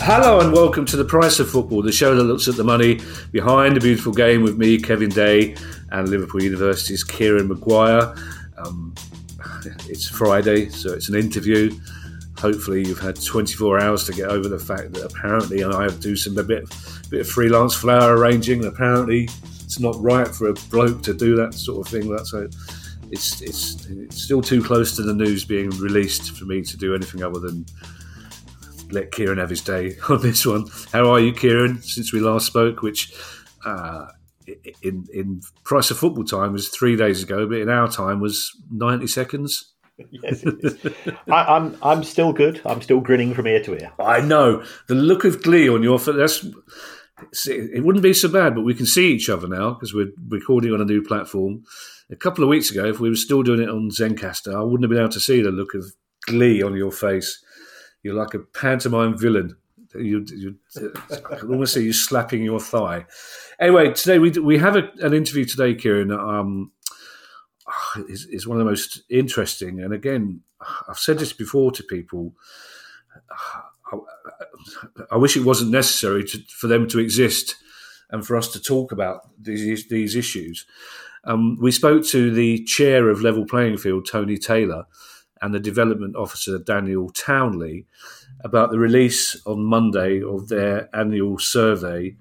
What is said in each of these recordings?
Hello and welcome to the Price of Football, the show that looks at the money behind a beautiful game with me, Kevin Day, and Liverpool University's Kieran Maguire. Um, it's Friday, so it's an interview. Hopefully, you've had 24 hours to get over the fact that apparently I do some a bit, bit of freelance flower arranging. Apparently, it's not right for a bloke to do that sort of thing. That's a, it's, it's it's still too close to the news being released for me to do anything other than let Kieran have his day on this one. How are you, Kieran? Since we last spoke, which uh, in in price of football time was three days ago, but in our time was ninety seconds. yes, I, am I'm, I'm still good. I'm still grinning from ear to ear. I know the look of glee on your face. It wouldn't be so bad, but we can see each other now because we're recording on a new platform. A couple of weeks ago, if we were still doing it on Zencastr, I wouldn't have been able to see the look of glee on your face. You're like a pantomime villain. You, you I can almost see you slapping your thigh. Anyway, today we we have a, an interview today, Kieran. Um, is, is one of the most interesting. And again, I've said this before to people. I, I wish it wasn't necessary to, for them to exist and for us to talk about these these issues. Um, we spoke to the chair of Level Playing Field, Tony Taylor, and the development officer, Daniel Townley, about the release on Monday of their annual survey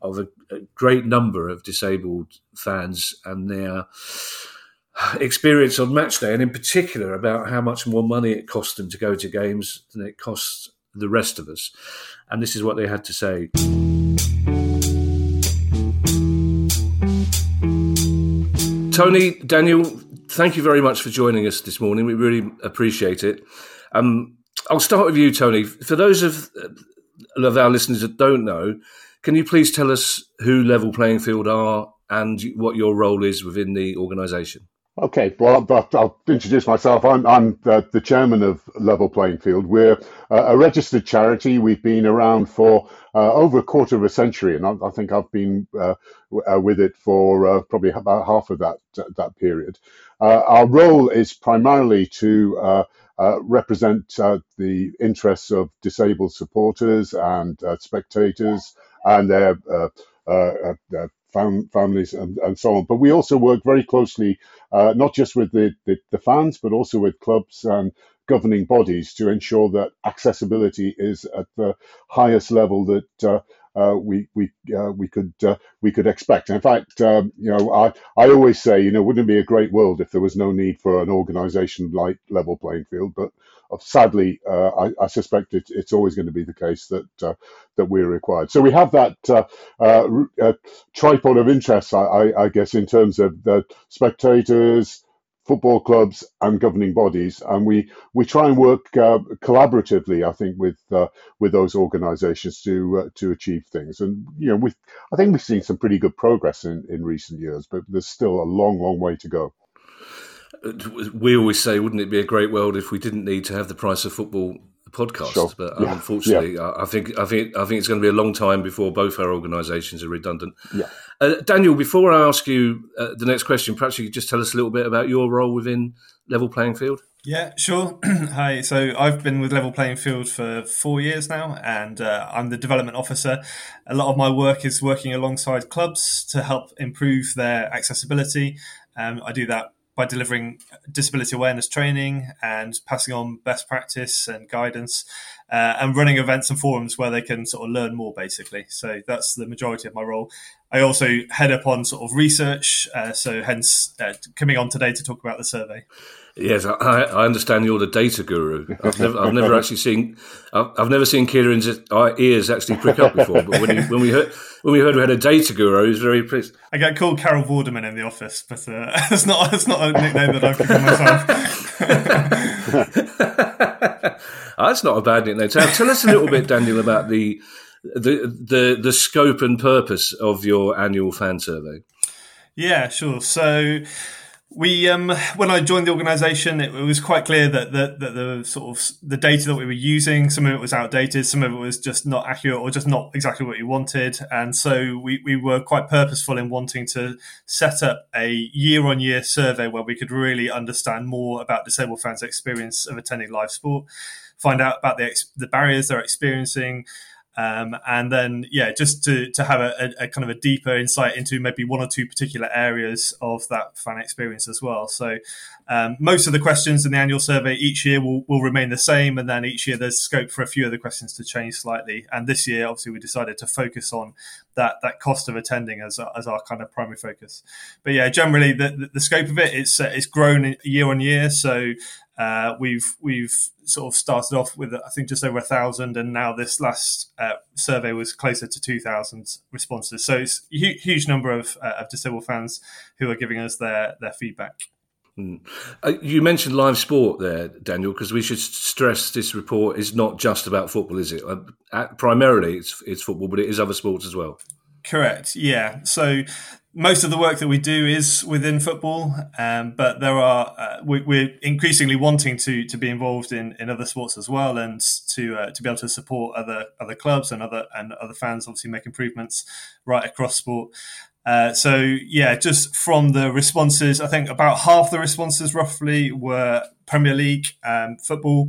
of a, a great number of disabled fans and their experience on match day, and in particular about how much more money it costs them to go to games than it costs the rest of us. And this is what they had to say. Tony, Daniel, thank you very much for joining us this morning. We really appreciate it. Um, I'll start with you, Tony. For those of, of our listeners that don't know, can you please tell us who Level Playing Field are and what your role is within the organisation? Okay, well, I'll introduce myself. I'm, I'm the, the, chairman of Level Playing Field. We're a registered charity. We've been around for uh, over a quarter of a century, and I, I think I've been uh, uh, with it for uh, probably about half of that that period. Uh, our role is primarily to uh, represent the interests of disabled supporters and spectators and their fam- families and, and so on. But we also work very closely, uh, not just with the, the, the, fans, but also with clubs and governing bodies to ensure that accessibility is at the highest level that uh, we we uh, we could uh, we could expect. in fact, um, you know, I I always say, you know, wouldn't it be a great world if there was no need for an organisation like Level Playing Field? But uh, sadly, uh, I, I, suspect it, it's always going to be the case that uh, that we're required. So we have that tripod of interests, I, I, I, guess, in terms of the spectators football clubs and governing bodies, and we we try and work uh, collaboratively. I think with uh, with those organisations to uh, to achieve things. And you know, we I think we've seen some pretty good progress in in recent years, but there's still a long, long way to go. We always say, wouldn't it be a great world if we didn't need to have the price of football podcast. Sure. But yeah. unfortunately, yeah. I think I think I think it's going to be a long time before both our organisations are redundant. Yeah. Uh, Daniel, before I ask you uh, the next question, perhaps you could just tell us a little bit about your role within Level Playing Field. Yeah, sure. Hi. So I've been with Level Playing Field for four years now, and uh, I'm the development officer. A lot of my work is working alongside clubs to help improve their accessibility. Um, I do that by delivering disability awareness training and passing on best practice and guidance uh, and running events and forums where they can sort of learn more basically. So that's the majority of my role. I also head up on sort of research uh, so hence uh, coming on today to talk about the survey Yes, I, I, understand you're the data guru. I've never, I've never actually seen, I've, I've, never seen Kieran's ears actually prick up before. But when, he, when we heard when we heard we had a data guru, he was very pleased. I get called Carol Vorderman in the office, but uh, it's not it's not a nickname that I've given myself. That's not a bad nickname. So tell us a little bit, Daniel, about the the the the scope and purpose of your annual fan survey. Yeah, sure. So We, um, when I joined the organisation, it, it, was quite clear that, that, that the sort of the data that we were using, some of it was outdated, some of it was just not accurate or just not exactly what we wanted, and so we, we were quite purposeful in wanting to set up a year-on-year survey where we could really understand more about disabled fans' experience of attending live sport, find out about the ex- the barriers they're experiencing, um, and then, yeah, just to, to have a, a, kind of a deeper insight into maybe one or two particular areas of that fan experience as well. So, um, most of the questions in the annual survey each year will, will remain the same. And then each year there's scope for a few of the questions to change slightly. And this year, obviously, we decided to focus on that, that cost of attending as, as our kind of primary focus. But yeah, generally, the, the, the scope of it, it's, uh, it's grown year on year. So, uh, we've we've sort of started off with I think just over a thousand, and now this last uh, survey was closer to two thousand responses. So it's a huge number of, uh, of disabled fans who are giving us their their feedback. Mm. Uh, you mentioned live sport there, Daniel, because we should stress this report is not just about football, is it? Uh, primarily, it's it's football, but it is other sports as well. Correct. Yeah. So most of the work that we do is within football, um, but there are uh, we, are increasingly wanting to to be involved in, in other sports as well, and to uh, to be able to support other other clubs and other and other fans. Obviously, make improvements right across sport. Uh, so yeah, just from the responses, I think about half the responses roughly were Premier League um, football,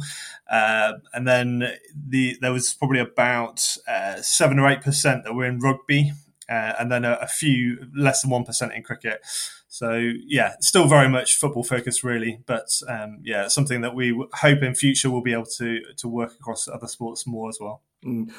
uh, and then the there was probably about uh, seven or eight percent that were in rugby uh, and then a, a, few less than one percent in cricket. So yeah, still very much football focused, really. But um, yeah, something that we hope in future we'll be able to to work across other sports more as well. Mm.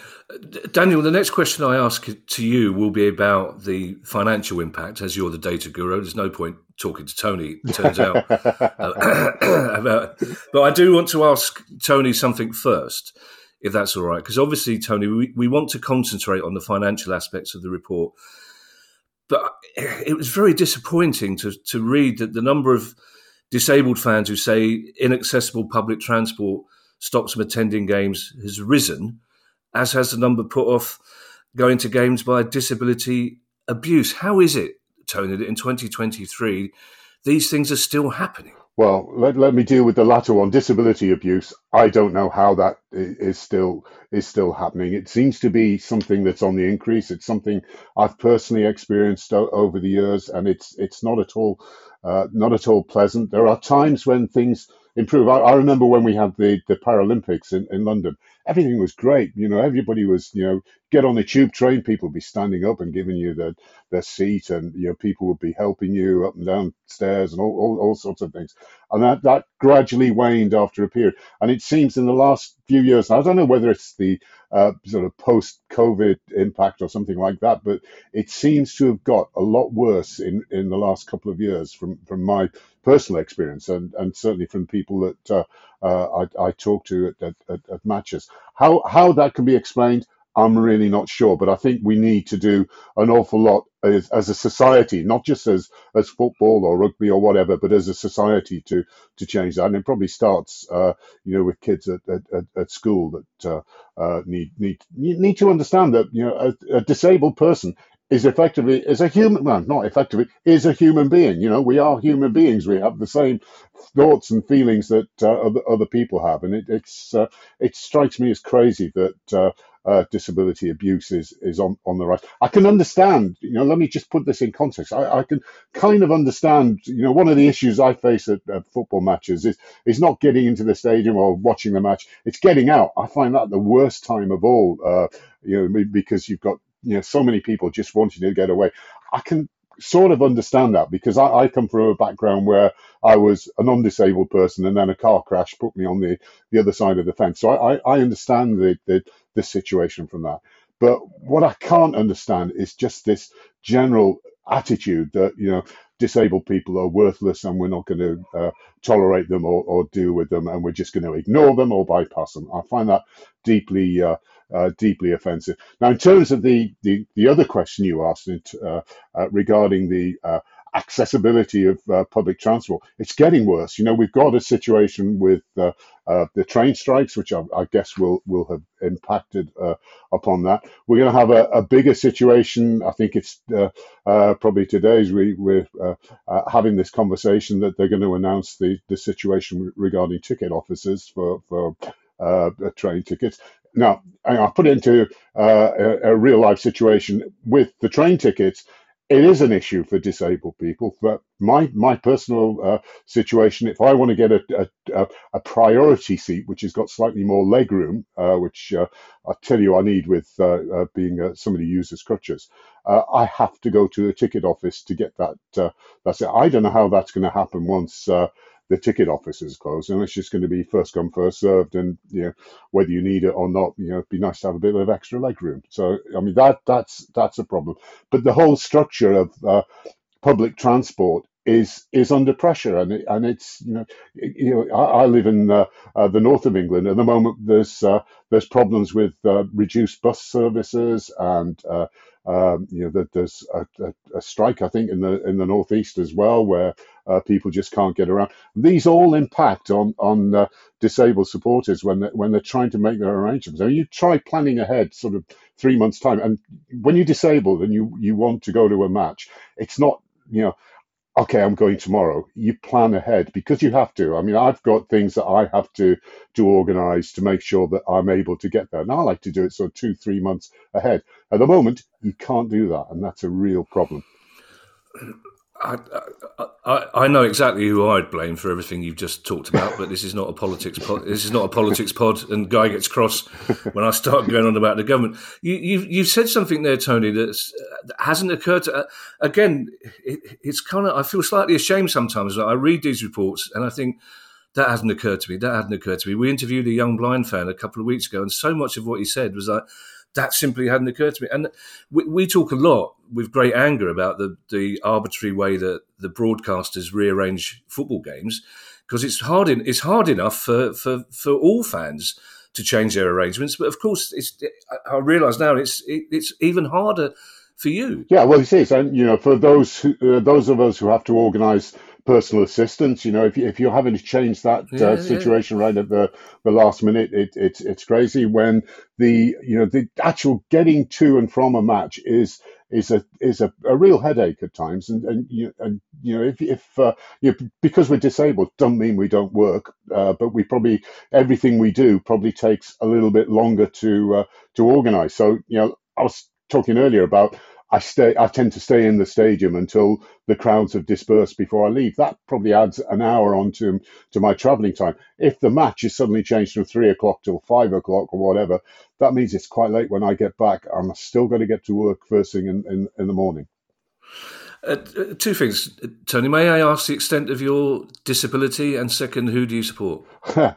Daniel, the next question I ask to you will be about the financial impact, as you're the data guru. There's no point talking to Tony, it turns out. uh, about, but I do want to ask Tony something first if that's all right. Because obviously, Tony, we, we want to concentrate on the financial aspects of the report. But it was very disappointing to, to read that the number of disabled fans who say inaccessible public transport stops them attending games has risen, as has the number put off going to games by disability abuse. How is it, Tony, that in 2023 these things are still happening? Well, let, let me deal with the latter one, disability abuse. I don't know how that is still is still happening. It seems to be something that's on the increase. It's something I've personally experienced o- over the years, and it's it's not at all uh, not at all pleasant. There are times when things improve. I, I remember when we had the the Paralympics in, in London. Everything was great. You know, everybody was you know get on the tube train, people would be standing up and giving you the, their seat, and you know people would be helping you up and down stairs and all, all, all sorts of things. And that, that gradually waned after a period. And it seems in the last few years, I don't know whether it's the uh, sort of post-COVID impact or something like that, but it seems to have got a lot worse in, in the last couple of years from, from my personal experience and, and certainly from people that uh, uh, I, I talk to at, at, at matches. How, how that can be explained, I'm really not sure, but I think we need to do an awful lot as, as, a society, not just as as football or rugby or whatever, but as a society to to change that. And it probably starts, uh, you know, with kids at, at, at school that uh, uh, need need need to understand that you know a, a, disabled person is effectively is a human well not effectively is a human being. You know we are human beings. We have the same thoughts and feelings that uh, other, other people have. And it, it's uh, it strikes me as crazy that uh, uh, disability abuse is, is on, on the rise. I can understand, you know, let me just put this in context. I, I can kind of understand, you know, one of the issues I face at, at, football matches is, is not getting into the stadium or watching the match. It's getting out. I find that the worst time of all, uh, you know, because you've got, you know, so many people just wanting to get away. I can sort of understand that because I, I, come from a background where I was a non-disabled person and then a car crash put me on the, the other side of the fence. So I, I understand the, the, this situation from that. But what I can't understand is just this general attitude that you know disabled people are worthless and we're not going to uh, tolerate them or, or, deal with them and we're just going to ignore them or bypass them. I find that deeply uh, uh, deeply offensive. Now, in terms of the the, the other question you asked uh, uh, regarding the uh, accessibility of uh, public transport. It's getting worse. You know, we've got a situation with uh, uh, the train strikes, which I, I, guess will will have impacted uh, upon that. We're going to have a, a, bigger situation. I think it's uh, uh, probably today's we, we're having this conversation that they're going to announce the, the situation regarding ticket offices for for train tickets. Now, I'll put it into a, a real life situation with the train tickets it is an issue for disabled people. But my my personal uh, situation, if I want to get a, a, a, priority seat, which has got slightly more leg room, uh, which uh, I tell you I need with uh, uh, being uh, somebody who uses crutches, I have to go to the ticket office to get that. that's it. I don't know how that's going to happen once the ticket office is closed, and it's just going to be first come, first served. And you know, whether you need it or not, you know, it'd be nice to have a bit of extra leg room. So, I mean, that that's that's a problem. But the whole structure of uh, public transport is is under pressure, and it, and it's you know you know I, I live in uh, uh, the north of England. At the moment, there's uh, there's problems with uh, reduced bus services and uh, um, you know, there's a, a, a, strike, I think, in the in the northeast as well, where uh, people just can't get around. These all impact on on disabled supporters when they, when they're trying to make their arrangements. I mean, you try planning ahead, sort of three months time, and when you're disabled and you you want to go to a match, it's not you know okay, I'm going tomorrow. You plan ahead because you have to. I mean, I've got things that I have to to organise to make sure that I'm able to get there, and I like to do it sort of two, three months ahead. At the moment, you can't do that, and that's a real problem. I, I, I know exactly who I'd blame for everything you've just talked about, but this is not a politics pod. This is not a politics pod, and Guy gets cross when I start going on about the government. You, you, you said something there, Tony, that hasn't occurred to. Uh, again, it, it's kind of. I feel slightly ashamed sometimes. I read these reports and I think that hasn't occurred to me. That hadn't occurred to me. We interviewed a young blind fan a couple of weeks ago, and so much of what he said was like that simply hadn't occurred to me. And we, we talk a lot with great anger about the, the arbitrary way that the broadcasters rearrange football games because it's hard in, it's hard enough for, for, for all fans to change their arrangements. But of course, it's, I realise now it's it, it's even harder for you. Yeah, well, it is, and you know, for those who, uh, those of us who have to organise personal assistance. You know, if, you, if you're having to change that uh, yeah, uh, situation yeah. right at the, the last minute, it, it's it's crazy. When the you know the actual getting to and from a match is is a is a, a real headache at times. And and you and you know if if uh, you know, because we're disabled, don't mean we don't work, uh, but we probably everything we do probably takes a little bit longer to uh, to organise. So you know, I was talking earlier about I stay. I tend to stay in the stadium until the crowds have dispersed before I leave. That probably adds an hour onto to my travelling time. If the match is suddenly changed from three o'clock till five o'clock or whatever, that means it's quite late when I get back. I'm still going to get to work first thing in, in, in the morning. Uh, two things, Tony. May I ask the extent of your disability, and second, who do you support? well,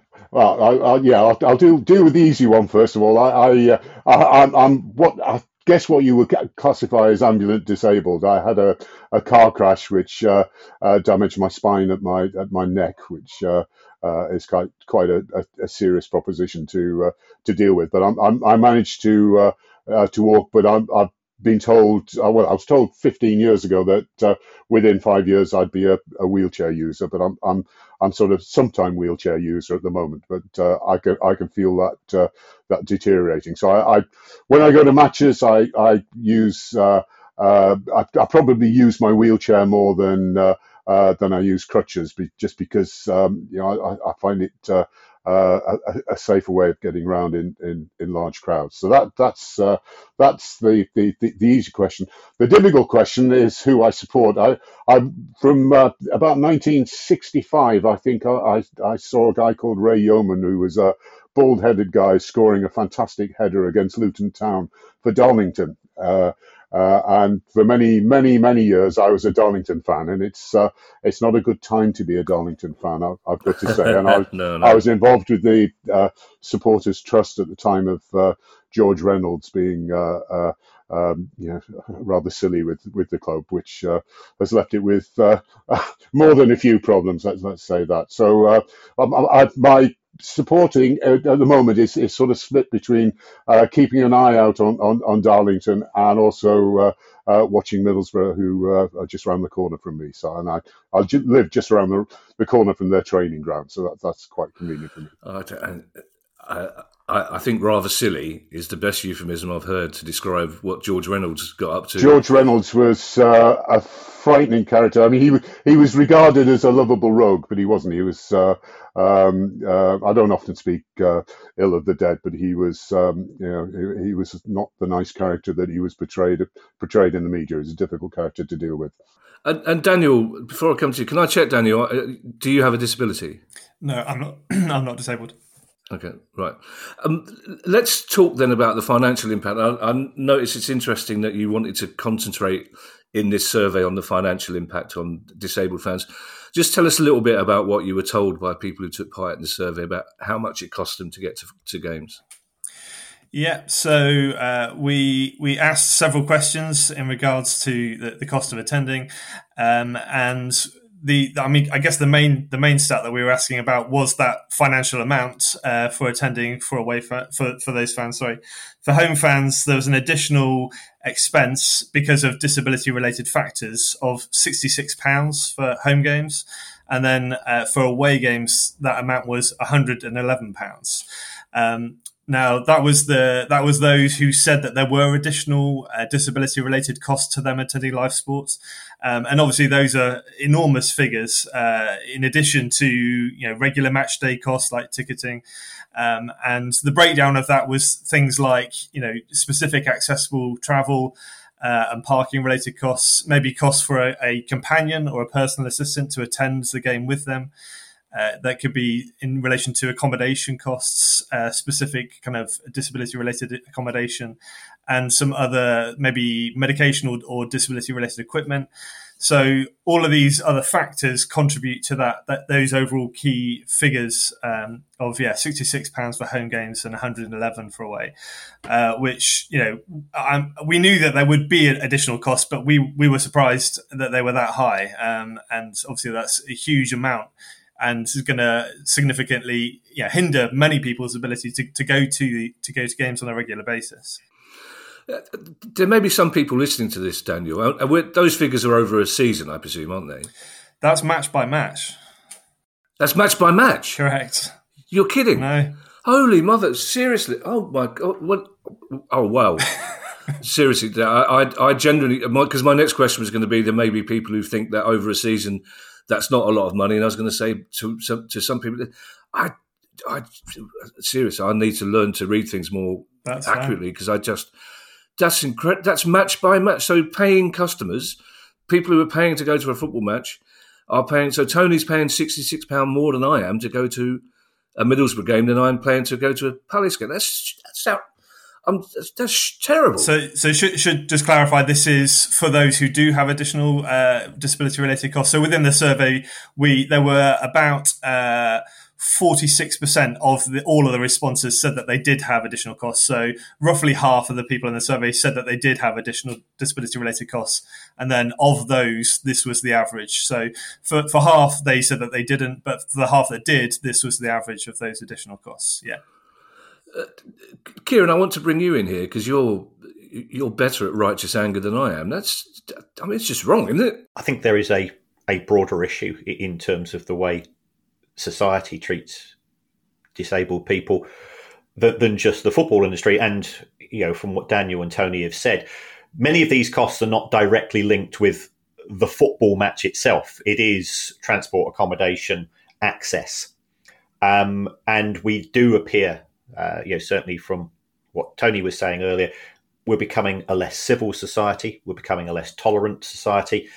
I, I, yeah, I'll, I'll, do deal with the easy one first of all. I, I, uh, I am what I guess what you would classify as ambulant disabled. I had a, a car crash which uh, uh, damaged my spine at my at my neck, which uh, uh is quite quite a, a, a serious proposition to uh, to deal with. But I'm, I'm, i managed to uh, to walk, but I'm, I've been told, well, I was told 15 years ago that within five years I'd be a, a, wheelchair user, but I'm I'm I'm sort of sometime wheelchair user at the moment, but uh, I can I can feel that uh, that deteriorating. So I, I, when I go to matches, I I use uh, uh, I, I, probably use my wheelchair more than than I use crutches, just because um, you know I, I find it uh, a, a, safer way of getting around in, in, in large crowds. So that that's uh, that's the, the, the, the, easy question. The difficult question is who I support. I I from uh, about 1965, I think I, I, I saw a guy called Ray Yeoman who was a bald-headed guy scoring a fantastic header against Luton Town for Darlington. Uh, and for many, many, many years, I was a Darlington fan, and it's uh, it's not a good time to be a Darlington fan. I, have got to say, and I, no, no. I was involved with the uh, supporters trust at the time of uh, George Reynolds being uh, uh, um, you know, rather silly with with the club, which uh, has left it with uh, more than a few problems. Let's let's say that. So uh, I, I, my supporting at the moment is, is sort of split between uh, keeping an eye out on, on, on Darlington and also uh, uh, watching Middlesbrough, who are just around the corner from me. So, and I I live just around the, the corner from their training ground, so that, that's quite convenient for me. I, I, think rather silly is the best euphemism I've heard to describe what George Reynolds got up to. George Reynolds was uh, a frightening character. I mean, he he was regarded as a lovable rogue, but he wasn't. He was. Uh, um, uh, I don't often speak uh, ill of the dead, but he was. Um, you know, he, he, was not the nice character that he was portrayed portrayed in the media. He was a difficult character to deal with. And, and Daniel, before I come to you, can I check, Daniel? Uh, do you have a disability? No, I'm not. I'm not disabled. Okay, right. Um, let's talk then about the financial impact. I, I notice it's interesting that you wanted to concentrate in this survey on the financial impact on disabled fans. Just tell us a little bit about what you were told by people who took part in the survey about how much it cost them to get to, to games. Yeah, so uh, we we asked several questions in regards to the, the cost of attending, um, and the I mean I guess the main the main stat that we were asking about was that financial amount uh, for attending for away for, for for those fans. Sorry, for home fans there was an additional expense because of disability related factors of sixty six pounds for home games, and then uh, for away games that amount was one hundred and eleven pounds. Um, now that was the that was those who said that there were additional uh, disability related costs to them attending live sports, um, and obviously those are enormous figures. Uh, in addition to you know regular match day costs like ticketing, um, and the breakdown of that was things like you know specific accessible travel. Uh, and parking related costs, maybe costs for a, a companion or a personal assistant to attend the game with them, uh, that could be in relation to accommodation costs, uh, specific kind of disability related accommodation, and some other maybe medication or, or disability related equipment. So all of these other factors contribute to that, that those overall key figures um, of yeah, sixty six pounds for home games and one hundred and eleven for away, uh, which you know I'm, we knew that there would be an additional cost, but we we were surprised that they were that high, um, and obviously that's a huge amount and this is going to significantly yeah, hinder many people's ability to, to go to to go to games on a regular basis. Uh, there may be some people listening to this, Daniel. Uh, those figures are over a season, I presume, aren't they? That's match by match. That's match by match. Correct. You're kidding? No. Holy mother! Seriously? Oh my god! What? Oh wow! Seriously, I, I, I genuinely because my, my next question was going to be there may be people who think that over a season that's not a lot of money. And I was going to say to some, to some people, I, I seriously, I need to learn to read things more that's accurately because I just that's incredible. That's match by match. So paying customers, people who are paying to go to a football match, are paying. So Tony's paying sixty six pound more than I am to go to a Middlesbrough game than I'm paying to go to a Palace game. That's that's out. I'm, that's terrible. So, so should, should just clarify. This is for those who do have additional uh, disability-related costs. So, within the survey, we there were about uh, forty-six percent of the, all of the responses said that they did have additional costs. So, roughly half of the people in the survey said that they did have additional disability-related costs, and then of those, this was the average. So, for for half, they said that they didn't, but for the half that did, this was the average of those additional costs. Yeah. Uh, Kieran, I want to bring you in here because you're you're better at righteous anger than I am. That's, I mean, it's just wrong, isn't it? I think there is a a broader issue in terms of the way society treats disabled people than just the football industry. And you know, from what Daniel and Tony have said, many of these costs are not directly linked with the football match itself. It is transport, accommodation, access, um, and we do appear uh, you know, certainly from what Tony was saying earlier, we're becoming a less civil society. We're becoming a less tolerant society.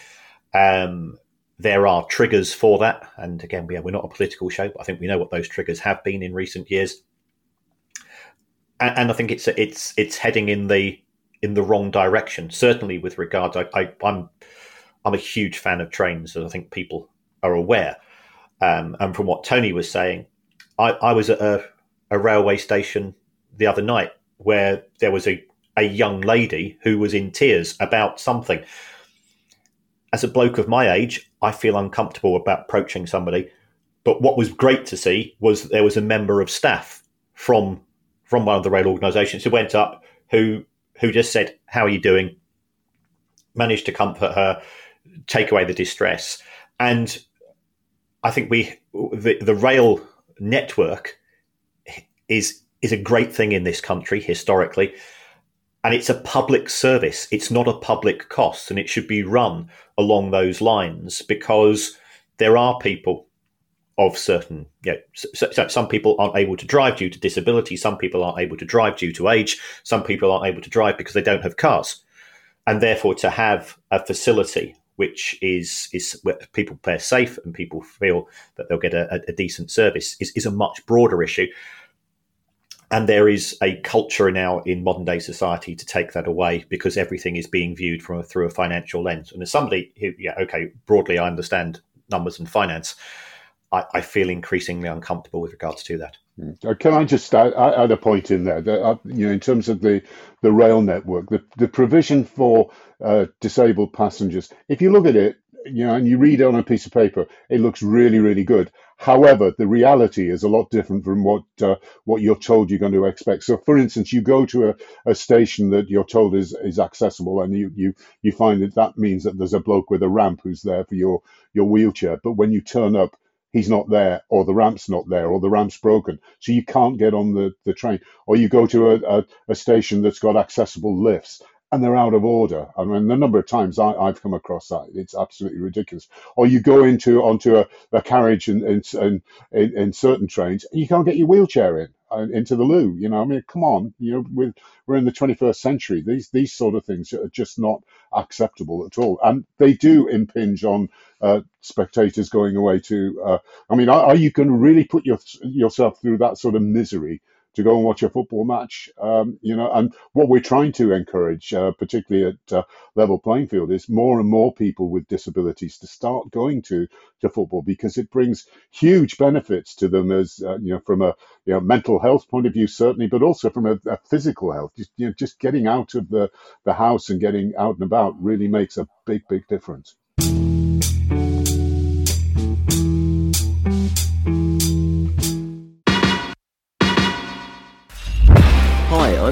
Um, there are triggers for that, and again, we are, we're not a political show, but I think we know what those triggers have been in recent years. And, and I think it's it's it's heading in the in the wrong direction. Certainly, with regards, I, I, I'm I'm a huge fan of trains, as I think people are aware. Um, and from what Tony was saying, I, I was at a a railway station the other night where there was a a young lady who was in tears about something. As a bloke of my age, I feel uncomfortable about approaching somebody. But what was great to see was there was a member of staff from from one of the rail organisations who went up who who just said, "How are you doing?" Managed to comfort her, take away the distress, and I think we the, the rail network is is a great thing in this country historically. And it's a public service. It's not a public cost and it should be run along those lines because there are people of certain you know, so, so some people aren't able to drive due to disability. Some people aren't able to drive due to age. Some people aren't able to drive because they don't have cars. And therefore to have a facility which is is where people play safe and people feel that they'll get a, a decent service is, is a much broader issue and there is a culture now in modern day society to take that away because everything is being viewed from a, through a financial lens. And as somebody who, yeah, okay, broadly I understand numbers and finance, I, I feel increasingly uncomfortable with regards to that. Uh, can I just add, add a point in there? That, uh, you know, in terms of the, the rail network, the, the provision for uh, disabled passengers. If you look at it, you know, and you read it on a piece of paper, it looks really, really good. However, the reality is a lot different from what uh, what you're told you're going to expect. So, for instance, you go to a, a station that you're told is is accessible, and you you you find that that means that there's a bloke with a ramp who's there for your your wheelchair. But when you turn up, he's not there, or the ramp's not there, or the ramp's broken, so you can't get on the the train. Or you go to a, a, a station that's got accessible lifts, and they're out of order. I mean, the number of times I, have come across that, it's absolutely ridiculous. Or you go into onto a, a carriage in in, in, in, certain trains, and you can't get your wheelchair in uh, into the loo. You know, I mean, come on, you know, with, we're in the 21st century. These these sort of things are just not acceptable at all, and they do impinge on uh, spectators going away to. Uh, I mean, are, are you going to really put your, yourself through that sort of misery? To go and watch a football match. Um, you know, and what we're trying to encourage, uh, particularly at uh, level playing field, is more and more people with disabilities to start going to to football because it brings huge benefits to them as uh, you know from a you know mental health point of view certainly, but also from a, a physical health. Just, you know, just getting out of the the house and getting out and about really makes a big big difference.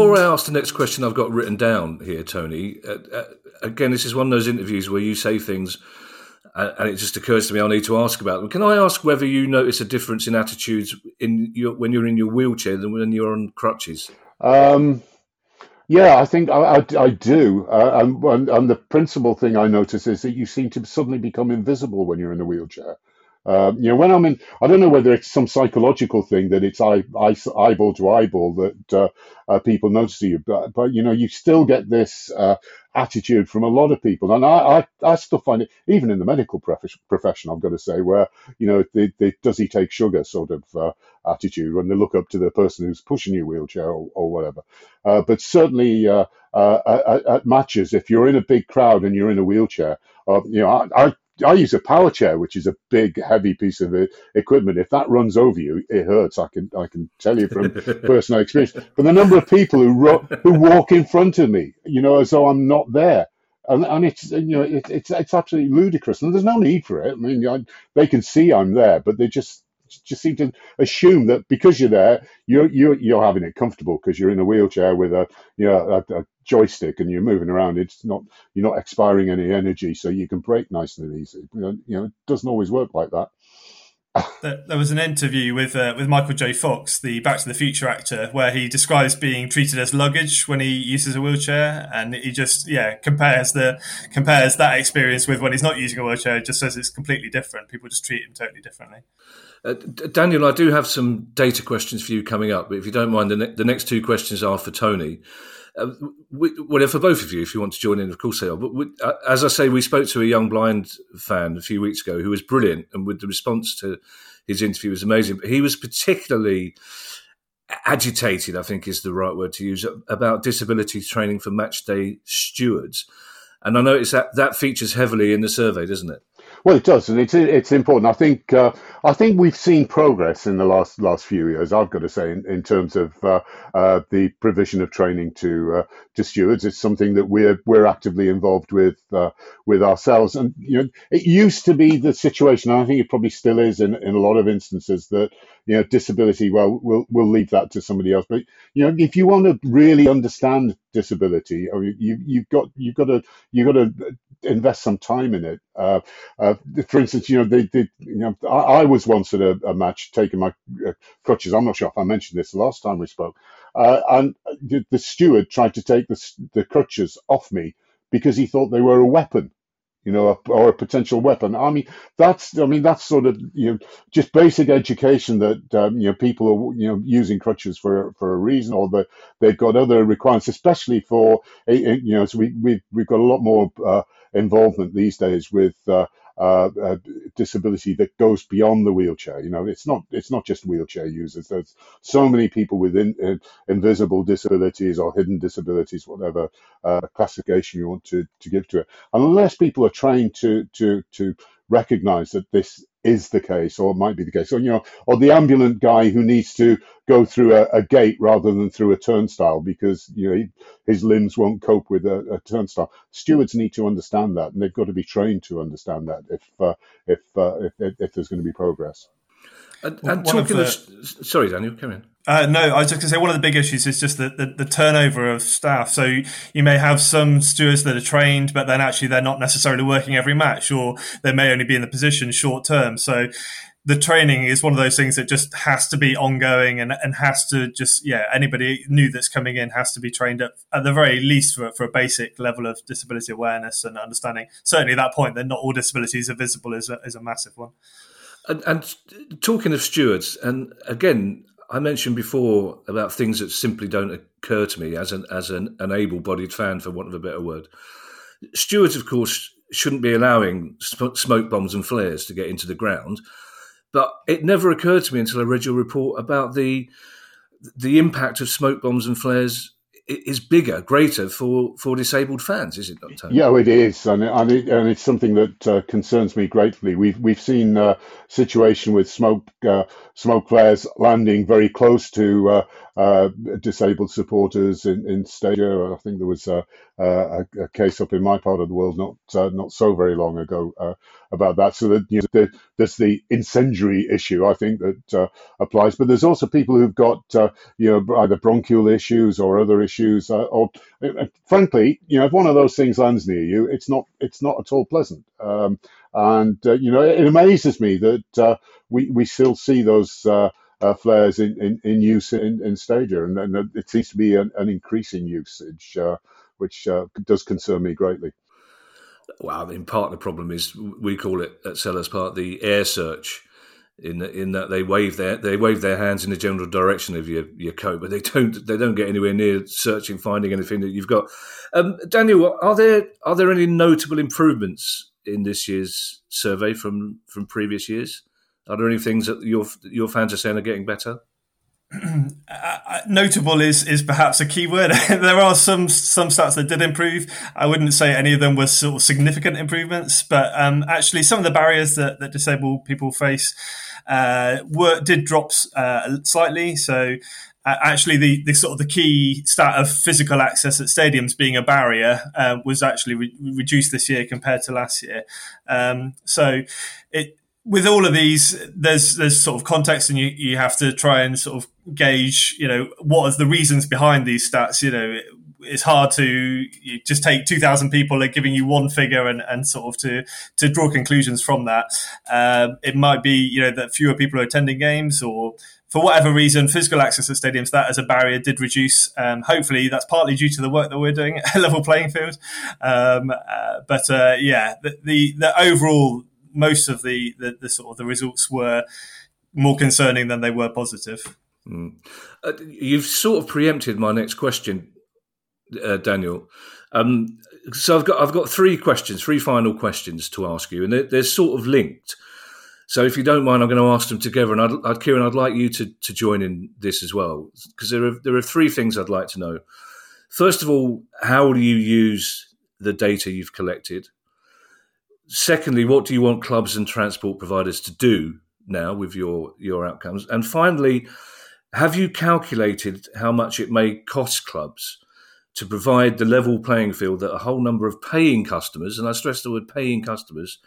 Before I ask the next question, I've got written down here, Tony. Uh, uh, again, this is one of those interviews where you say things and it just occurs to me I need to ask about them. Can I ask whether you notice a difference in attitudes in your, when you're in your wheelchair than when you're on crutches? Um, yeah, I think I, I, I do. Uh, and, and, the principal thing I notice is that you seem to suddenly become invisible when you're in a wheelchair. Um, you know, when I'm in, I don't know whether it's some psychological thing that it's eye, eye, eyeball to eyeball that uh, uh, people notice you, but, but you know, you still get this uh, attitude from a lot of people, and I, I, I still find it even in the medical profession. I've got to say, where you know, the, the does he take sugar sort of uh, attitude when they look up to the person who's pushing your wheelchair or, or whatever. Uh, but certainly uh, at, at, matches, if you're in a big crowd and you're in a wheelchair, you know, I, I I use a power chair, which is a big, heavy piece of equipment. If that runs over you, it hurts. I can I can tell you from personal experience. But the number of people who ro- who walk in front of me, you know, as though I'm not there, and, and it's you know it, it's it's absolutely ludicrous. And there's no need for it. I mean, I, they can see I'm there, but they just just seem to assume that because you're there, you're you're, you're having it comfortable because you're in a wheelchair with a you know a, a, joystick and you're moving around. It's not you're not expiring any energy, so you can brake nice and easy. You know, you know, it doesn't always work like that. There was an interview with uh, with Michael J. Fox, the Back to the Future actor, where he describes being treated as luggage when he uses a wheelchair, and he just yeah compares the compares that experience with when he's not using a wheelchair. Just says it's completely different. People just treat him totally differently. Uh, Daniel, I do have some data questions for you coming up, but if you don't mind, the, ne- the next two questions are for Tony. Uh, we, well, for both of you, if you want to join in, of course they are. But we, uh, as I say, we spoke to a young blind fan a few weeks ago who was brilliant, and with the response to his interview was amazing. But he was particularly agitated, I think is the right word to use, about disability training for match day stewards. And I noticed that that features heavily in the survey, doesn't it? Well, it does, and it's it's important. I think uh, I think we've seen progress in the last last few years. I've got to say, in, in terms of uh, uh, the provision of training to uh, to stewards, it's something that we're we're actively involved with uh, with ourselves. And you know, it used to be the situation, and I think it probably still is in, in a lot of instances that you know disability. Well, we'll we'll leave that to somebody else. But you know, if you want to really understand disability, you you've got you've got to you've got to invest some time in it. Uh, uh, for instance, you know, they did. You know, I, I was once at a, a match taking my uh, crutches. I'm not sure if I mentioned this last time we spoke, uh, and the, the, steward tried to take the, the crutches off me because he thought they were a weapon. You know, or a potential weapon. I mean, that's. I mean, that's sort of you know just basic education that um, you know people are you know using crutches for for a reason, or that they've got other requirements, especially for you know. So we we we've got a lot more uh, involvement these days with uh, uh, uh, disability that goes beyond the wheelchair. You know, it's not it's not just wheelchair users. There's so many people with in, in, invisible disabilities or hidden disabilities, whatever uh, classification you want to, to give to it. Unless people are trained to to to recognize that this is the case or might be the case or you know or the ambulant guy who needs to go through a, a gate rather than through a turnstile because you know he, his limbs won't cope with a, a, turnstile. Stewards need to understand that and they've got to be trained to understand that if uh, if, uh, if, if there's going to be progress and, and talking of, the, of, sorry daniel come in uh, no, I was just going to say one of the big issues is just the, the, the, turnover of staff. So you may have some stewards that are trained, but then actually they're not necessarily working every match, or they may only be in the position short term. So the training is one of those things that just has to be ongoing and, and has to just yeah anybody new that's coming in has to be trained at, at the very least for, for a basic level of disability awareness and understanding certainly that point that not all disabilities are visible is a, is a massive one and, and talking of stewards and again I mentioned before about things that simply don't occur to me as an as an, an able-bodied fan, for want of a better word. Stewards, of course, shouldn't be allowing smoke bombs and flares to get into the ground, but it never occurred to me until I read your report about the the impact of smoke bombs and flares is bigger, greater for, for disabled fans, is it not? Tony? Yeah, it is, and, and, it, and it's something that uh, concerns me greatly. We've we've seen a uh, situation with smoke uh, smoke flares landing very close to uh, disabled supporters in, in Stadia. I think there was a, a, a, case up in my part of the world not uh, not so very long ago uh, about that. So that you know, the, there's the incendiary issue I think that uh, applies, but there's also people who've got uh, you know either bronchial issues or other issues, or frankly, you know, if one of those things lands near you, it's not it's not at all pleasant. Um, and you know, it, it, amazes me that we we still see those uh, flares in, in, in, use in, in Stadia, and, and it seems to be an, an increasing usage, uh, which uh, does concern me greatly. Well, in part the problem is we call it at Selhurst Park the air search, in in that they wave their they wave their hands in the general direction of your, your coat, but they don't they don't get anywhere near searching finding anything that you've got. Um, Daniel, are there are there any notable improvements in this year's survey from from previous years? Are there any things that your your fans are saying are getting better? Uh, notable is is perhaps a key word. there are some some stats that did improve. I wouldn't say any of them were sort of significant improvements, but um, actually some of the barriers that, that disabled people face uh, were did drop uh, slightly. So uh, actually the, the sort of the key stat of physical access at stadiums being a barrier uh, was actually re- reduced this year compared to last year. Um, so it with all of these, there's there's sort of context, and you, you have to try and sort of gauge, you know, what are the reasons behind these stats. You know, it's hard to just take 2,000 people and giving you one figure and, and sort of to, to draw conclusions from that. Um, it might be, you know, that fewer people are attending games or for whatever reason, physical access at stadiums, that as a barrier did reduce. Um, hopefully, that's partly due to the work that we're doing at level playing field. Um, uh, but uh, yeah, the, the, the overall most of the, the, the sort of the results were more concerning than they were positive. Mm. Uh, you've sort of preempted my next question, uh, Daniel. Um, so I've got I've got three questions, three final questions to ask you, and they're, they're sort of linked. So if you don't mind, I'm going to ask them together. And I'd, I'd Kieran, I'd like you to, to join in this as well, because there are there are three things I'd like to know. First of all, how do you use the data you've collected? Secondly, what do you want clubs and transport providers to do now with your your outcomes? And finally, have you calculated how much it may cost clubs to provide the level playing field that a whole number of paying customers, and I stress the word paying customers,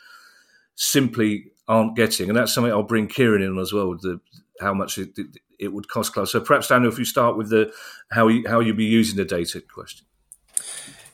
simply aren't getting? And that's something I'll bring Kieran in as well. The how much it, it would cost clubs. So perhaps Daniel, if you start with the how you, how you'd be using the data question.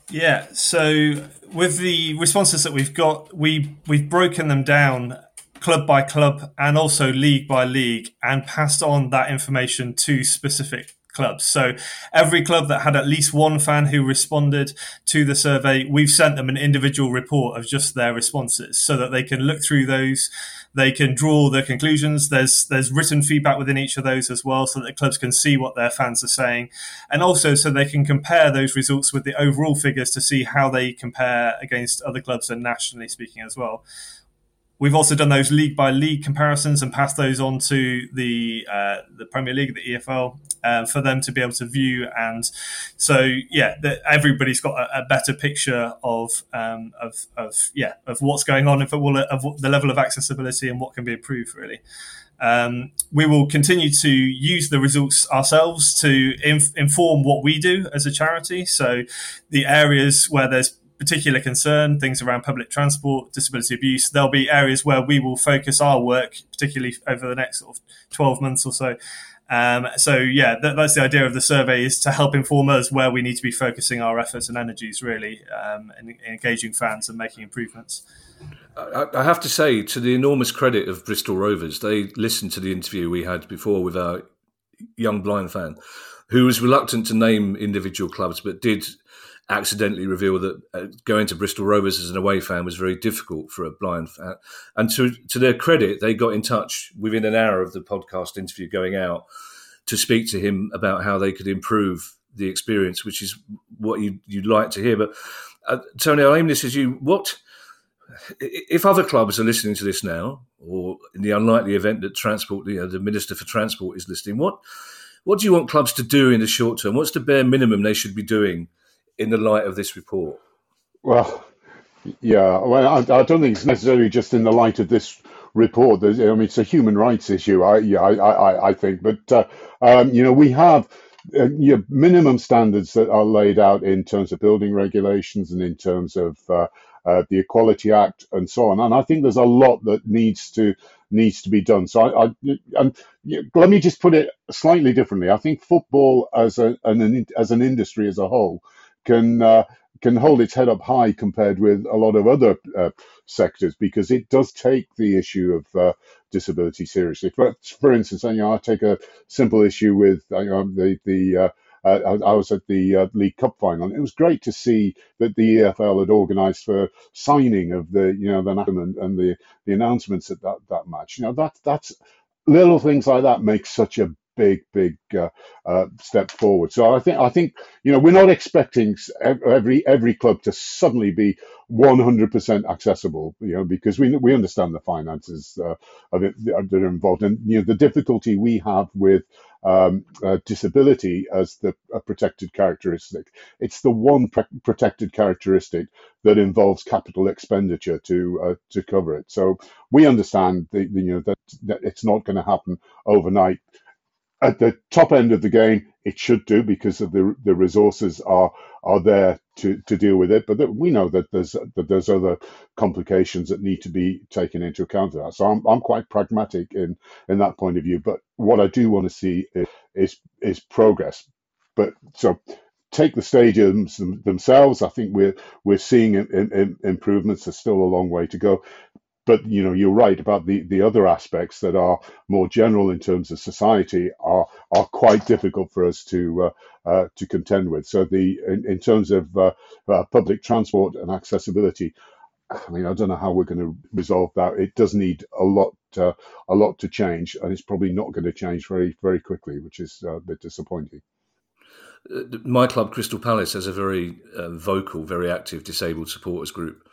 Yeah. So with the responses that we've got, we we've broken them down club by club and also league by league and passed on that information to specific clubs. So every club that had at least one fan who responded to the survey, we've sent them an individual report of just their responses so that they can look through those they can draw their conclusions. There's there's written feedback within each of those as well, so that clubs can see what their fans are saying, and also so they can compare those results with the overall figures to see how they compare against other clubs and nationally speaking as well. We've also done those league by league comparisons and passed those on to the uh, the Premier League, the EFL, uh, for them to be able to view. And so, yeah, the, everybody's got a, a, better picture of, um, of of yeah of what's going on in football, of the level of accessibility and what can be improved. Really, um, we will continue to use the results ourselves to inf- inform what we do as a charity. So, the areas where there's particular concern, things around public transport, disability abuse, there'll be areas where we will focus our work, particularly over the next sort of 12 months or so. Um, so yeah, that, that's the idea of the survey is to help inform us where we need to be focusing our efforts and energies really, um, and, engaging fans and making improvements. I, I have to say, to the enormous credit of Bristol Rovers, they listened to the interview we had before with our young blind fan, who was reluctant to name individual clubs, but did accidentally reveal that uh, going to Bristol Rovers as an away fan was very difficult for a blind fan. And to to their credit, they got in touch within an hour of the podcast interview going out to speak to him about how they could improve the experience, which is what you, would like to hear. But uh, Tony, I'll aim this as you. What if other clubs are listening to this now, or in the unlikely event that transport, you know, the Minister for Transport is listening? What what do you want clubs to do in the short term? What's the bare minimum they should be doing? In the light of this report? Well, yeah, well, I, I don't think it's necessarily just in the light of this report. I mean, it's a human rights issue. I, yeah, I, I, I think, but uh, um, you know, we have uh, you know, minimum standards that are laid out in terms of building regulations and in terms of uh, uh, the Equality Act and so on. And I think there's a lot that needs to needs to be done. So I, I and, let me just put it slightly differently. I think football as a an, as an industry as a whole can uh, can hold its head up high compared with a lot of other uh, sectors because it does take the issue of uh, disability seriously. For, for instance, you know, I take a simple issue with you know, the the uh, uh, I, was at the uh, League Cup final. It was great to see that the EFL had organised for signing of the, you know, the and, and the the announcements at that, that match. You know, that that's little things like that make such a big, big uh, uh, step forward. So I think I think you know we're not expecting every every club to suddenly be 100% accessible, you know, because we we understand the finances uh, of it that are involved, and you know the difficulty we have with um, uh, disability as the a protected characteristic. It's the one pre- protected characteristic that involves capital expenditure to uh, to cover it. So we understand the, the, you know that, that it's not going to happen overnight at the top end of the game, it should do because of the the resources are are there to, to deal with it. But we know that there's that there's other complications that need to be taken into account that. So I'm I'm quite pragmatic in in that point of view. But what I do want to see is is, is progress. But so take the stadiums themselves. I think we're we're seeing in, in, improvements. There's still a long way to go, but you know you're right about the, the other aspects that are more general in terms of society are are quite difficult for us to uh, uh, to contend with. So the in, in terms of uh, uh public transport and accessibility, I mean I don't know how we're going to resolve that. It does need a lot uh, a lot to change, and it's probably not going to change very very quickly, which is uh, a bit disappointing my club, Crystal Palace, has a very uh, vocal, very active disabled supporters group,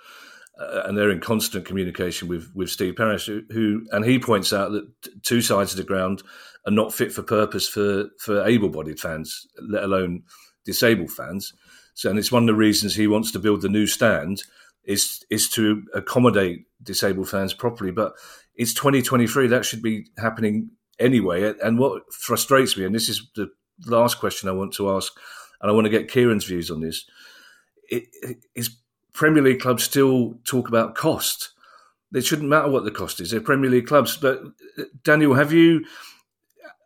uh, and they're in constant communication with with Steve Parish, who, who, and he points out that two sides of the ground are not fit for purpose for for able-bodied fans, let alone disabled fans. So, and it's one of the reasons he wants to build the new stand is is to accommodate disabled fans properly. But it's 2023; that should be happening anyway. And what frustrates me, and this is the last question I want to ask, and I want to get Kieran's views on this. It, it, is Premier League clubs still talk about cost? It shouldn't matter what the cost is. They're Premier League clubs. But Daniel, have you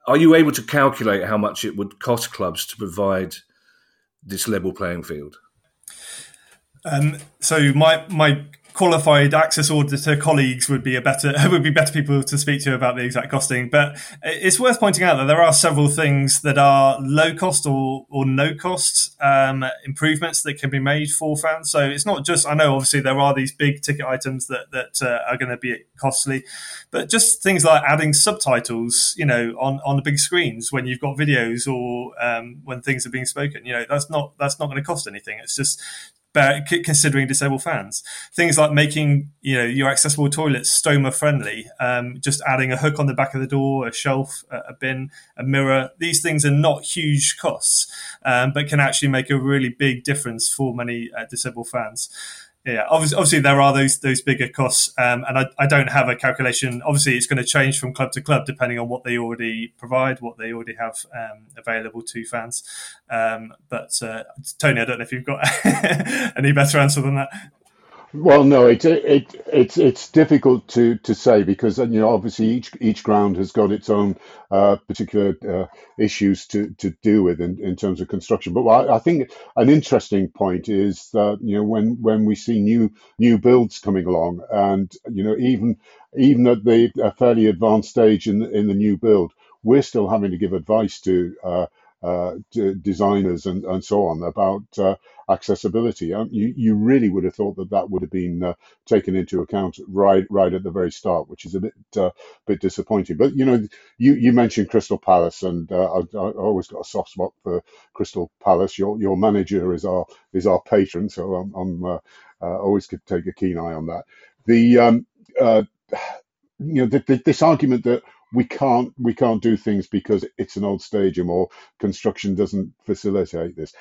are you able to calculate how much it would cost clubs to provide this level playing field? Um, so my my qualified access auditor colleagues would be a better would be better people to speak to about the exact costing. But it's worth pointing out that there are several things that are low cost or or no cost um, improvements that can be made for fans. So it's not just I know obviously there are these big ticket items that that uh, are going to be costly, but just things like adding subtitles, you know, on on the big screens when you've got videos or um, when things are being spoken. You know, that's not that's not going to cost anything. It's just considering disabled fans. Things like making you know your accessible toilets stoma friendly, um, just adding a hook on the back of the door, a shelf, a, bin, a mirror. These things are not huge costs, um, but can actually make a really big difference for many uh, disabled fans yeah, obviously, obviously there are those those bigger costs, um, and I, I, don't have a calculation. Obviously, it's going to change from club to club depending on what they already provide, what they already have um, available to fans. Um, but uh, Tony, I don't know if you've got any better answer than that. Well, no, it, it it's it's difficult to, to say because you know obviously each each ground has got its own uh, particular uh, issues to, to deal with in, in terms of construction. But I, I think an interesting point is that you know when when we see new new builds coming along, and you know even even at the a fairly advanced stage in in the new build, we're still having to give advice to uh, uh, designers and, and so on about uh, accessibility. Um, you, you really would have thought that that would have been uh, taken into account right right at the very start, which is a bit uh, bit disappointing. But you know, you, you mentioned Crystal Palace, and uh, I, I always got a soft spot for Crystal Palace. Your your manager is our is our patron, so I'm, I'm uh, always could take a keen eye on that. The um, uh, you know this argument that we can't we can't do things because it's an old stadium or construction doesn't facilitate this.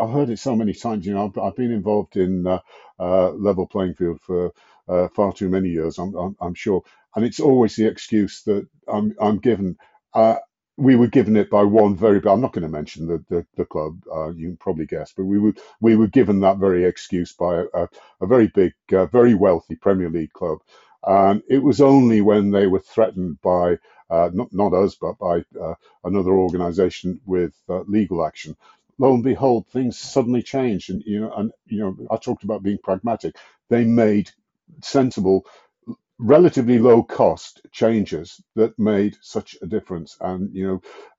I've heard it so many times. You know, I've, I've been involved in uh, uh, level playing field for uh, far too many years. I'm, I'm, I'm, sure, and it's always the excuse that I'm I'm given. Uh, we were given it by one very. I'm not going to mention the the, the club. Uh, you can probably guess, but we were we were given that very excuse by a, a, very big, uh, very wealthy Premier League club. And it was only when they were threatened by not, not us, but by uh, another organization with uh, legal action. Lo and behold, things suddenly changed. And, you know, and, you know, I talked about being pragmatic. They made sensible relatively low cost changes that made such a difference. And you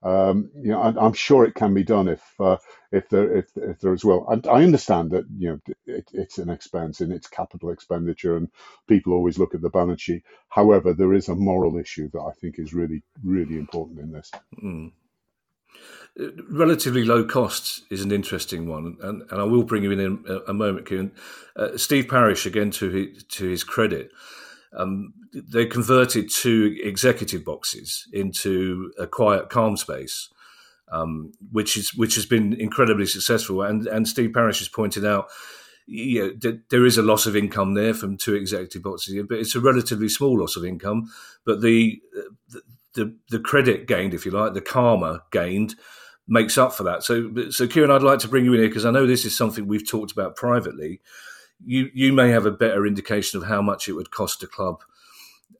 know, um, you know, I, am sure it can be done if uh, if there if, if there is will. And I understand that you know it, it's an expense and it's capital expenditure, and people always look at the balance sheet. However, there is a moral issue that I think is really really important in this. Mm relatively low costs is an interesting one, and, and I will bring you in in a, a moment. Uh, Steve Parish, again to his, to his credit, um, they converted two executive boxes into a quiet, calm space, um, which is which has been incredibly successful. And and Steve Parish has pointed out, you know, there is a loss of income there from two executive boxes, but it's a relatively small loss of income. But the the, the, the credit gained, if you like, the karma gained makes up for that. So, so Kieran, I'd like to bring you in here because I know this is something we've talked about privately you you may have a better indication of how much it would cost a club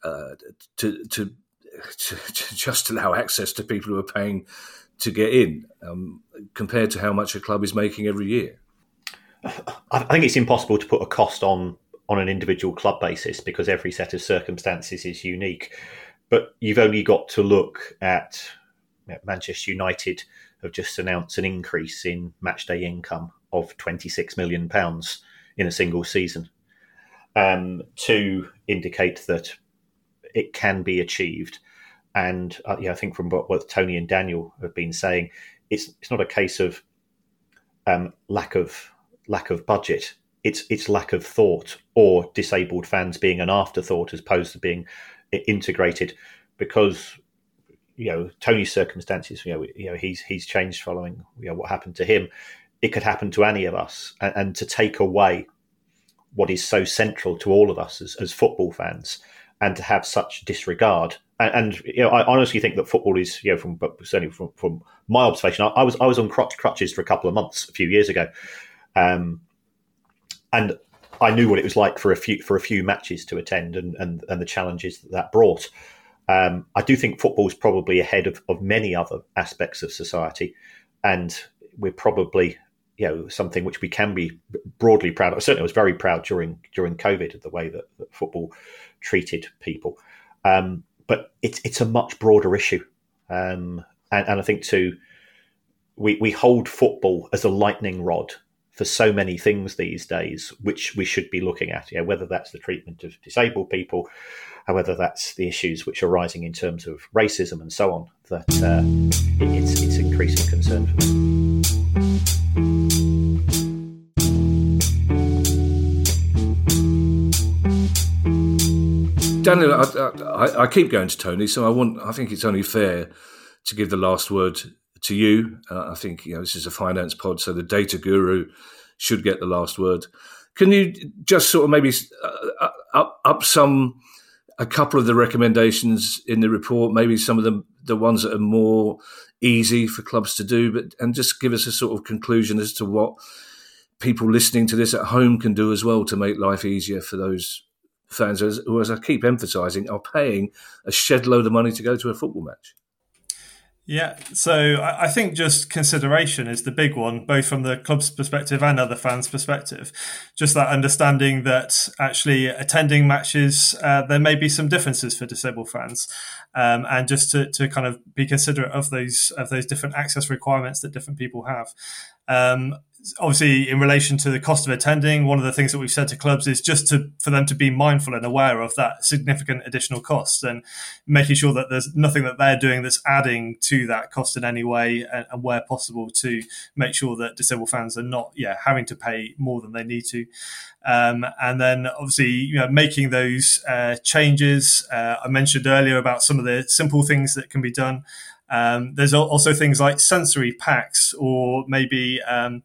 uh, to, to, to, to just allow access to people who are paying to get in um, compared to how much a club is making every year? I think it's impossible to put a cost on on an individual club basis because every set of circumstances is unique. But you've only got to look at Manchester United have just announced an increase in matchday income of 26 million pounds in a single season um, to indicate that it can be achieved. And uh, yeah, I think from what, what, Tony and Daniel have been saying, it's it's not a case of um, lack of lack of budget. It's it's lack of thought or disabled fans being an afterthought as opposed to being integrated. Because you know Tony's circumstances, you know, you know he's he's changed following you know what happened to him. It could happen to any of us, and, and to take away what is so central to all of us as, as football fans, and to have such disregard. And, and, you know, I honestly think that football is, you know, from certainly from, from my observation, I, I, was I was on crutch, crutches for a couple of months a few years ago, um, and I knew what it was like for a few for a few matches to attend, and and, and the challenges that that brought. Um, I do think football is probably ahead of, of many other aspects of society, and we're probably you know something which we can be broadly proud of. Certainly, I was very proud during during COVID of the way that, that football treated people. Um, but it's it's a much broader issue, um, and, and I think too, we we hold football as a lightning rod for so many things these days, which we should be looking at. You know, whether that's the treatment of disabled people, whether that's the issues which are rising in terms of racism and so on, that uh, it's, it's increasing concern for me. Daniel, I, I, I, keep going to Tony, so I want. I think it's only fair to give the last word to you. Uh, I think you know this is a finance pod, so the data guru should get the last word. Can you just sort of maybe uh, up up some a couple of the recommendations in the report, maybe some of the the ones that are more easy for clubs to do, but and just give us a sort of conclusion as to what people listening to this at home can do as well to make life easier for those fans who, as I keep emphasising, are paying a shed load of money to go to a football match. Yeah, so I think just consideration is the big one, both from the club's perspective and other fans' perspective. Just that understanding that actually attending matches, uh, there may be some differences for disabled fans, um, and just to, to kind of be considerate of those of those different access requirements that different people have. Um, obviously in relation to the cost of attending one of the things that we've said to clubs is just to for them to be mindful and aware of that significant additional cost and making sure that there's nothing that they're doing that's adding to that cost in any way and, and where possible to make sure that disabled fans are not yeah having to pay more than they need to. Um, and then obviously you know making those uh, changes uh, i mentioned earlier about some of the simple things that can be done um, there's also things like sensory packs or maybe um,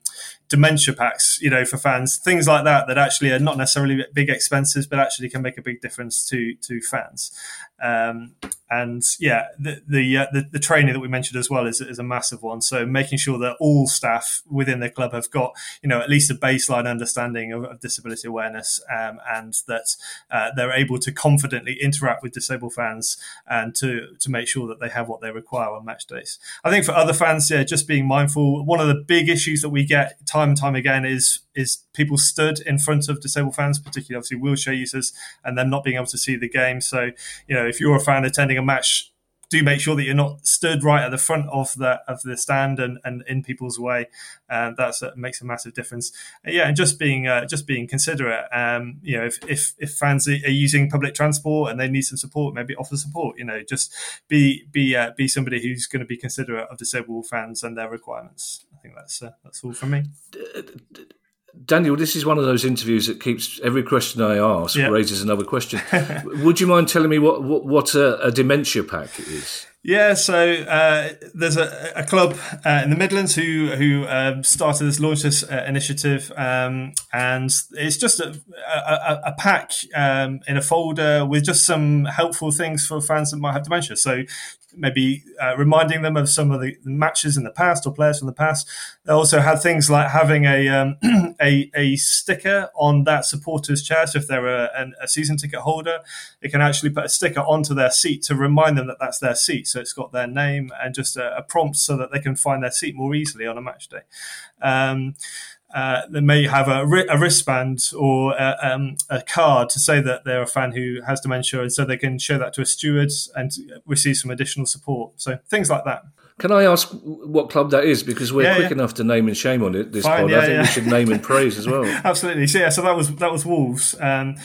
dementia packs, you know, for fans, things like that that actually are not necessarily big expenses, but actually can make a big difference to to fans. Um, and yeah, the the, uh, the, the training that we mentioned as well is, is a massive one. So making sure that all staff within the club have got you know at least a baseline understanding of, of disability awareness, um, and that uh, they're able to confidently interact with disabled fans and to to make sure that they have what they require on match days. I think for other fans, yeah, just being mindful. One of the big issues that we get time and time again is is people stood in front of disabled fans, particularly obviously wheelchair users, and them not being able to see the game. So you know if you're a fan attending a match, do make sure that you're not stood right at the front of the of the stand and, and in people's way. Uh, that makes a massive difference. Uh, yeah, and just being uh, just being considerate. Um, you know, if, if if fans are using public transport and they need some support, maybe offer support. You know, just be be uh, be somebody who's going to be considerate of disabled fans and their requirements. I think that's uh, that's all from me. Daniel, this is one of those interviews that keeps every question I ask yeah. raises another question. Would you mind telling me what what, what a, a, dementia pack is? Yeah, so uh, there's a, a club uh, in the Midlands who who um, started this, launched this uh, initiative, um, and it's just a, a, a pack um, in a folder with just some helpful things for fans that might have dementia. So maybe uh, reminding them of some of the matches in the past or players from the past. They also had things like having a um, a, a, sticker on that supporter's chair. So if they're a, a, season ticket holder, they can actually put a sticker onto their seat to remind them that that's their seat. So it's got their name and just a, a prompt so that they can find their seat more easily on a match day. Um, uh, they may have a, a wristband or a, um, a, card to say that they're a fan who has dementia, and so they can show that to a steward and receive some additional support. So things like that. Can I ask what club that is? Because we're yeah, quick yeah. enough to name and shame on it. This Fine, pod, yeah, I think we should name and praise as well. Absolutely. So yeah, so that was that was Wolves. Um,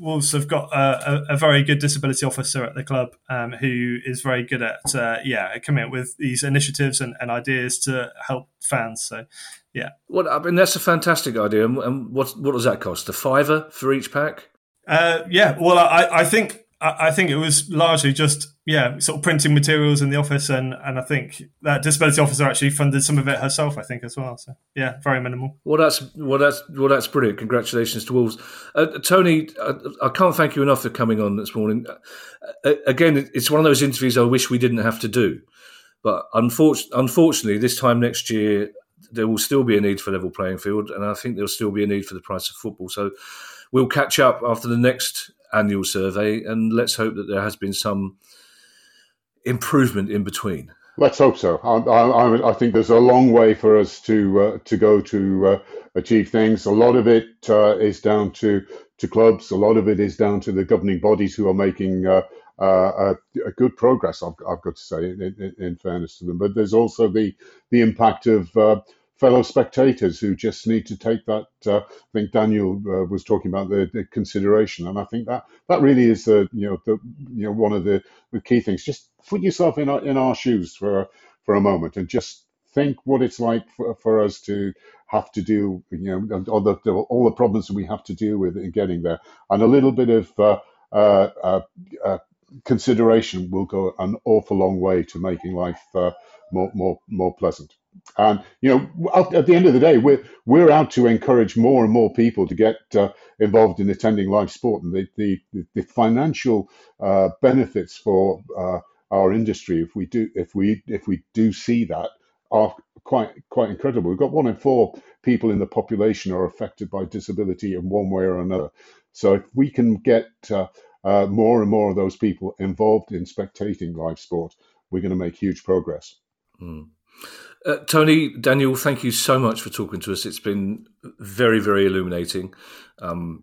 Wolves have got a, a, very good disability officer at the club um, who is very good at uh, yeah coming up with these initiatives and, and, ideas to help fans. So yeah. Well, I mean that's a fantastic idea. And what what does that cost? A fiver for each pack? Uh, yeah. Well, I, I think I, think it was largely just yeah, sort of printing materials in the office, and and I think that disability officer actually funded some of it herself. I think as well. So yeah, very minimal. Well, that's well, that's well, that's brilliant. Congratulations to Wolves, uh, Tony. I, I, can't thank you enough for coming on this morning. Uh, again, it's one of those interviews I wish we didn't have to do, but unfortunately, unfortunately, this time next year there will still be a need for level playing field, and I think there'll still be a need for the price of football. So we'll catch up after the next annual survey, and let's hope that there has been some improvement in between. Let's hope so. I, I, I think there's a long way for us to uh, to go to uh, achieve things. A lot of it uh, is down to to clubs. A lot of it is down to the governing bodies who are making uh, a, a, good progress. I've, I've got to say, in, in, in, fairness to them. But there's also the the impact of uh, fellow spectators who just need to take that. Uh, I think Daniel uh, was talking about the, the, consideration, and I think that that really is the you know the you know one of the, the key things. Just put yourself in our, in our shoes for for a moment and just think what it's like for, for us to have to do you know all the, all the problems that we have to deal with in getting there, and a little bit of uh, uh, uh, uh consideration will go an awful long way to making life more more more pleasant. And you know, at, the end of the day, we're we're out to encourage more and more people to get uh, involved in attending live sport, and the the, the financial uh, benefits for uh, our industry, if we do if we if we do see that, are quite quite incredible. We've got one in four people in the population are affected by disability in one way or another. So if we can get uh, more and more of those people involved in spectating live sport, we're going to make huge progress. Mm. Uh, Tony, Daniel, thank you so much for talking to us. It's been very, very illuminating. Um,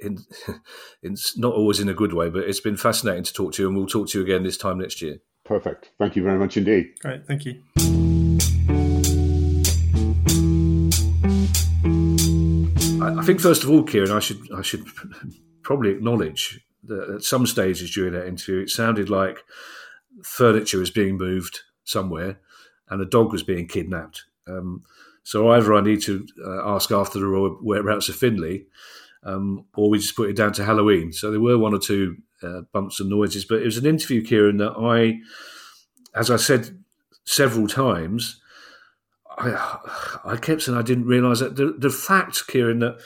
in, it's not always in a good way, but it's been fascinating to talk to you, and we'll talk to you again this time next year. Perfect. Thank you very much indeed. Great. Thank you. I, I think first of all, Kieran, I should I should probably acknowledge that at some stages during that interview, it sounded like furniture was being moved somewhere and a dog was being kidnapped. Um, so either I need to uh, ask after the whereabouts of Finley, um, or we just put it down to Halloween. So there were one or two uh, bumps and noises, but it was an interview, Kieran, that I, as I said several times, I, I kept saying I didn't realise that the, the fact, Kieran, that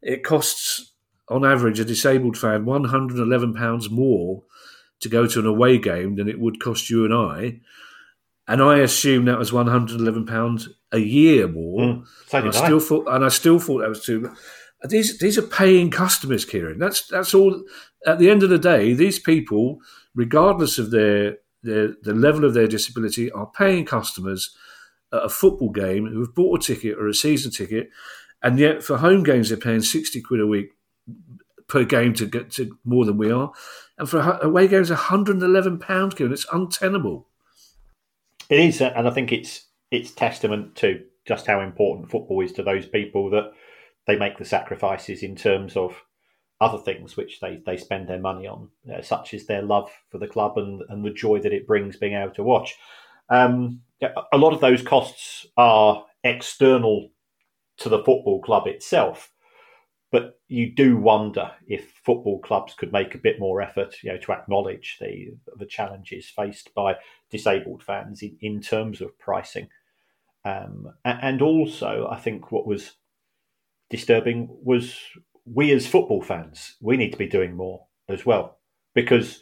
it costs on average a disabled fan £111 more to go to an away game than it would cost you and I and I assumed that was one hundred eleven pounds a year more. Mm, and I still thought, and I still thought that was too. These these are paying customers, Kieran. That's that's all. At the end of the day, these people, regardless of their their the level of their disability, are paying customers at a football game who have bought a ticket or a season ticket, and yet for home games they're paying sixty quid a week per game to get to more than we are, and for away games, one hundred and eleven pounds. Kieran, it's untenable. It is, and I think it's it's testament to just how important football is to those people that they make the sacrifices in terms of other things which they, they spend their money on, such as their love for the club and, and the joy that it brings being able to watch. Um, a lot of those costs are external to the football club itself, but you do wonder if football clubs could make a bit more effort, you know, to acknowledge the the challenges faced by disabled fans in, in terms of pricing. Um, and also, I think what was disturbing was we as football fans, we need to be doing more as well because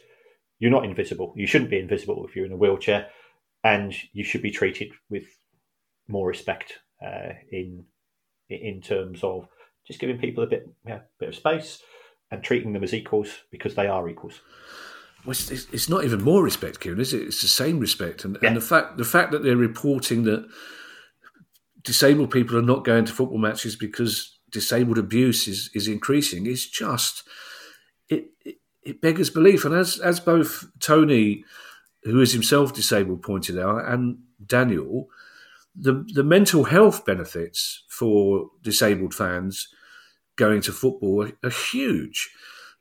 you're not invisible. You shouldn't be invisible if you're in a wheelchair, and you should be treated with more respect uh, in in terms of just giving people a bit yeah, bit of space and treating them as equals because they are equals. Well, it's, it's, not even more respect, Kieran, is it? It's the same respect, and, yeah. and the fact the fact that they're reporting that disabled people are not going to football matches because disabled abuse is is increasing is just it, it, it beggars belief. And as as both Tony, who is himself disabled, pointed out, and Daniel, the the mental health benefits for disabled fans going to football are, are huge.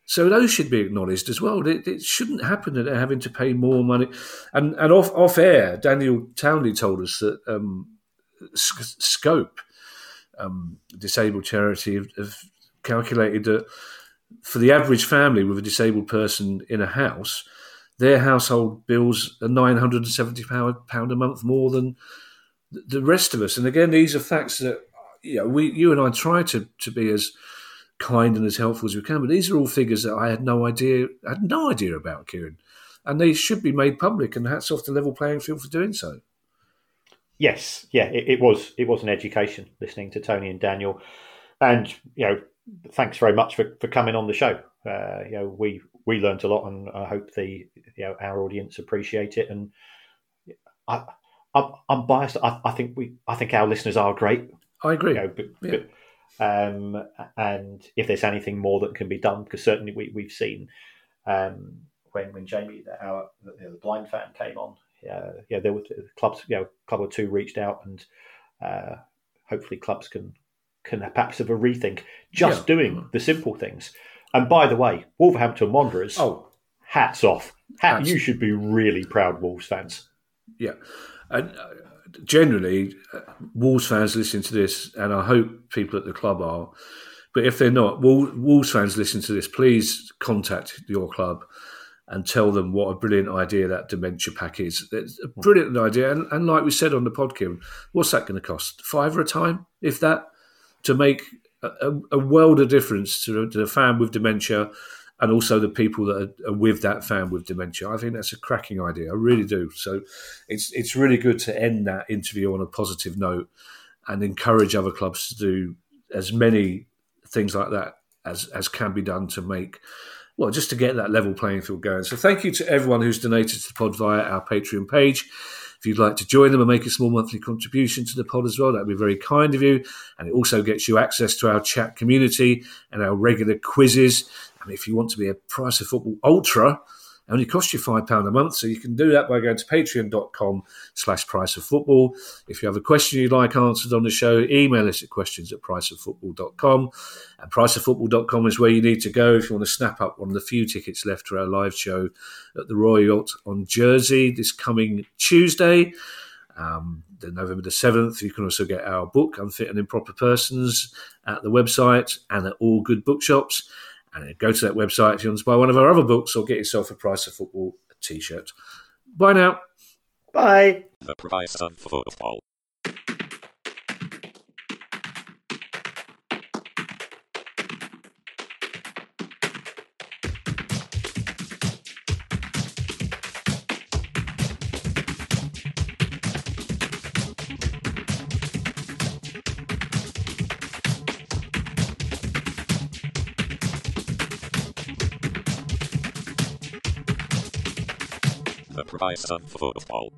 So those should be acknowledged as well. It, it, shouldn't happen that they're having to pay more money. And and off off air, Daniel Townley told us that um, Scope, um, disabled charity, have, have calculated that for the average family with a disabled person in a house, their household bills are nine hundred and seventy pound a month more than the rest of us. And again, these are facts that you know we, you and I try to to be as kind and as helpful as we can. But these are all figures that I had no idea, had no idea about, Kieran, and they should be made public. And hats off to Level Playing Field for doing so. Yes, yeah, it, it was it was an education listening to Tony and Daniel, and you know, thanks very much for, for coming on the show. Uh, you know, we we learned a lot, and I hope the you know our audience appreciate it. And I, I'm, I'm biased. I, I, think we, I think our listeners are great. I agree. You know, but, yeah. but um, and if there's anything more that can be done, because certainly we, we've seen um, when when Jamie, our you know, the blind fan came on, uh, yeah, there were clubs, you know, club or two reached out, and uh, hopefully clubs can can perhaps have a rethink just yeah. doing the simple things. And by the way, Wolverhampton Wanderers, oh, hats off! Hat, you should be really proud, Wolves fans. Yeah, and uh, generally, uh, Wolves fans listening to this, and I hope people at the club are. But if they're not, Wolves fans listening to this, please contact your club and tell them what a brilliant idea that dementia pack is. It's a brilliant idea. And, and like we said on the podcast, what's that going to cost? Five or a time, if that, to make a, a world of difference to, to the fan with dementia and also the people that are, with that fan with dementia. I think that's a cracking idea. I really do. So it's it's really good to end that interview on a positive note and encourage other clubs to do as many things like that as as can be done to make well just to get that level playing field going. So thank you to everyone who's donated to the pod via our Patreon page. If you'd like to join them and make a small monthly contribution to the pod as well, that'd be very kind of you. And it also gets you access to our chat community and our regular quizzes and if you want to be a Price of Football Ultra, it only costs you £5 a month. So you can do that by going to patreon.com slash price of football. If you have a question you'd like answered on the show, email us at questions at priceoffootball.com. And priceoffootball.com is where you need to go if you want to snap up one of the few tickets left for our live show at the Royal Yacht on Jersey this coming Tuesday. Um, the November the 7th. You can also get our book, Unfit and Improper Persons, at the website and at all good bookshops. And go to that website if you want to buy one of our other books or get yourself a Price of Football t shirt. Bye now. Bye. The Price of Football. Price of football.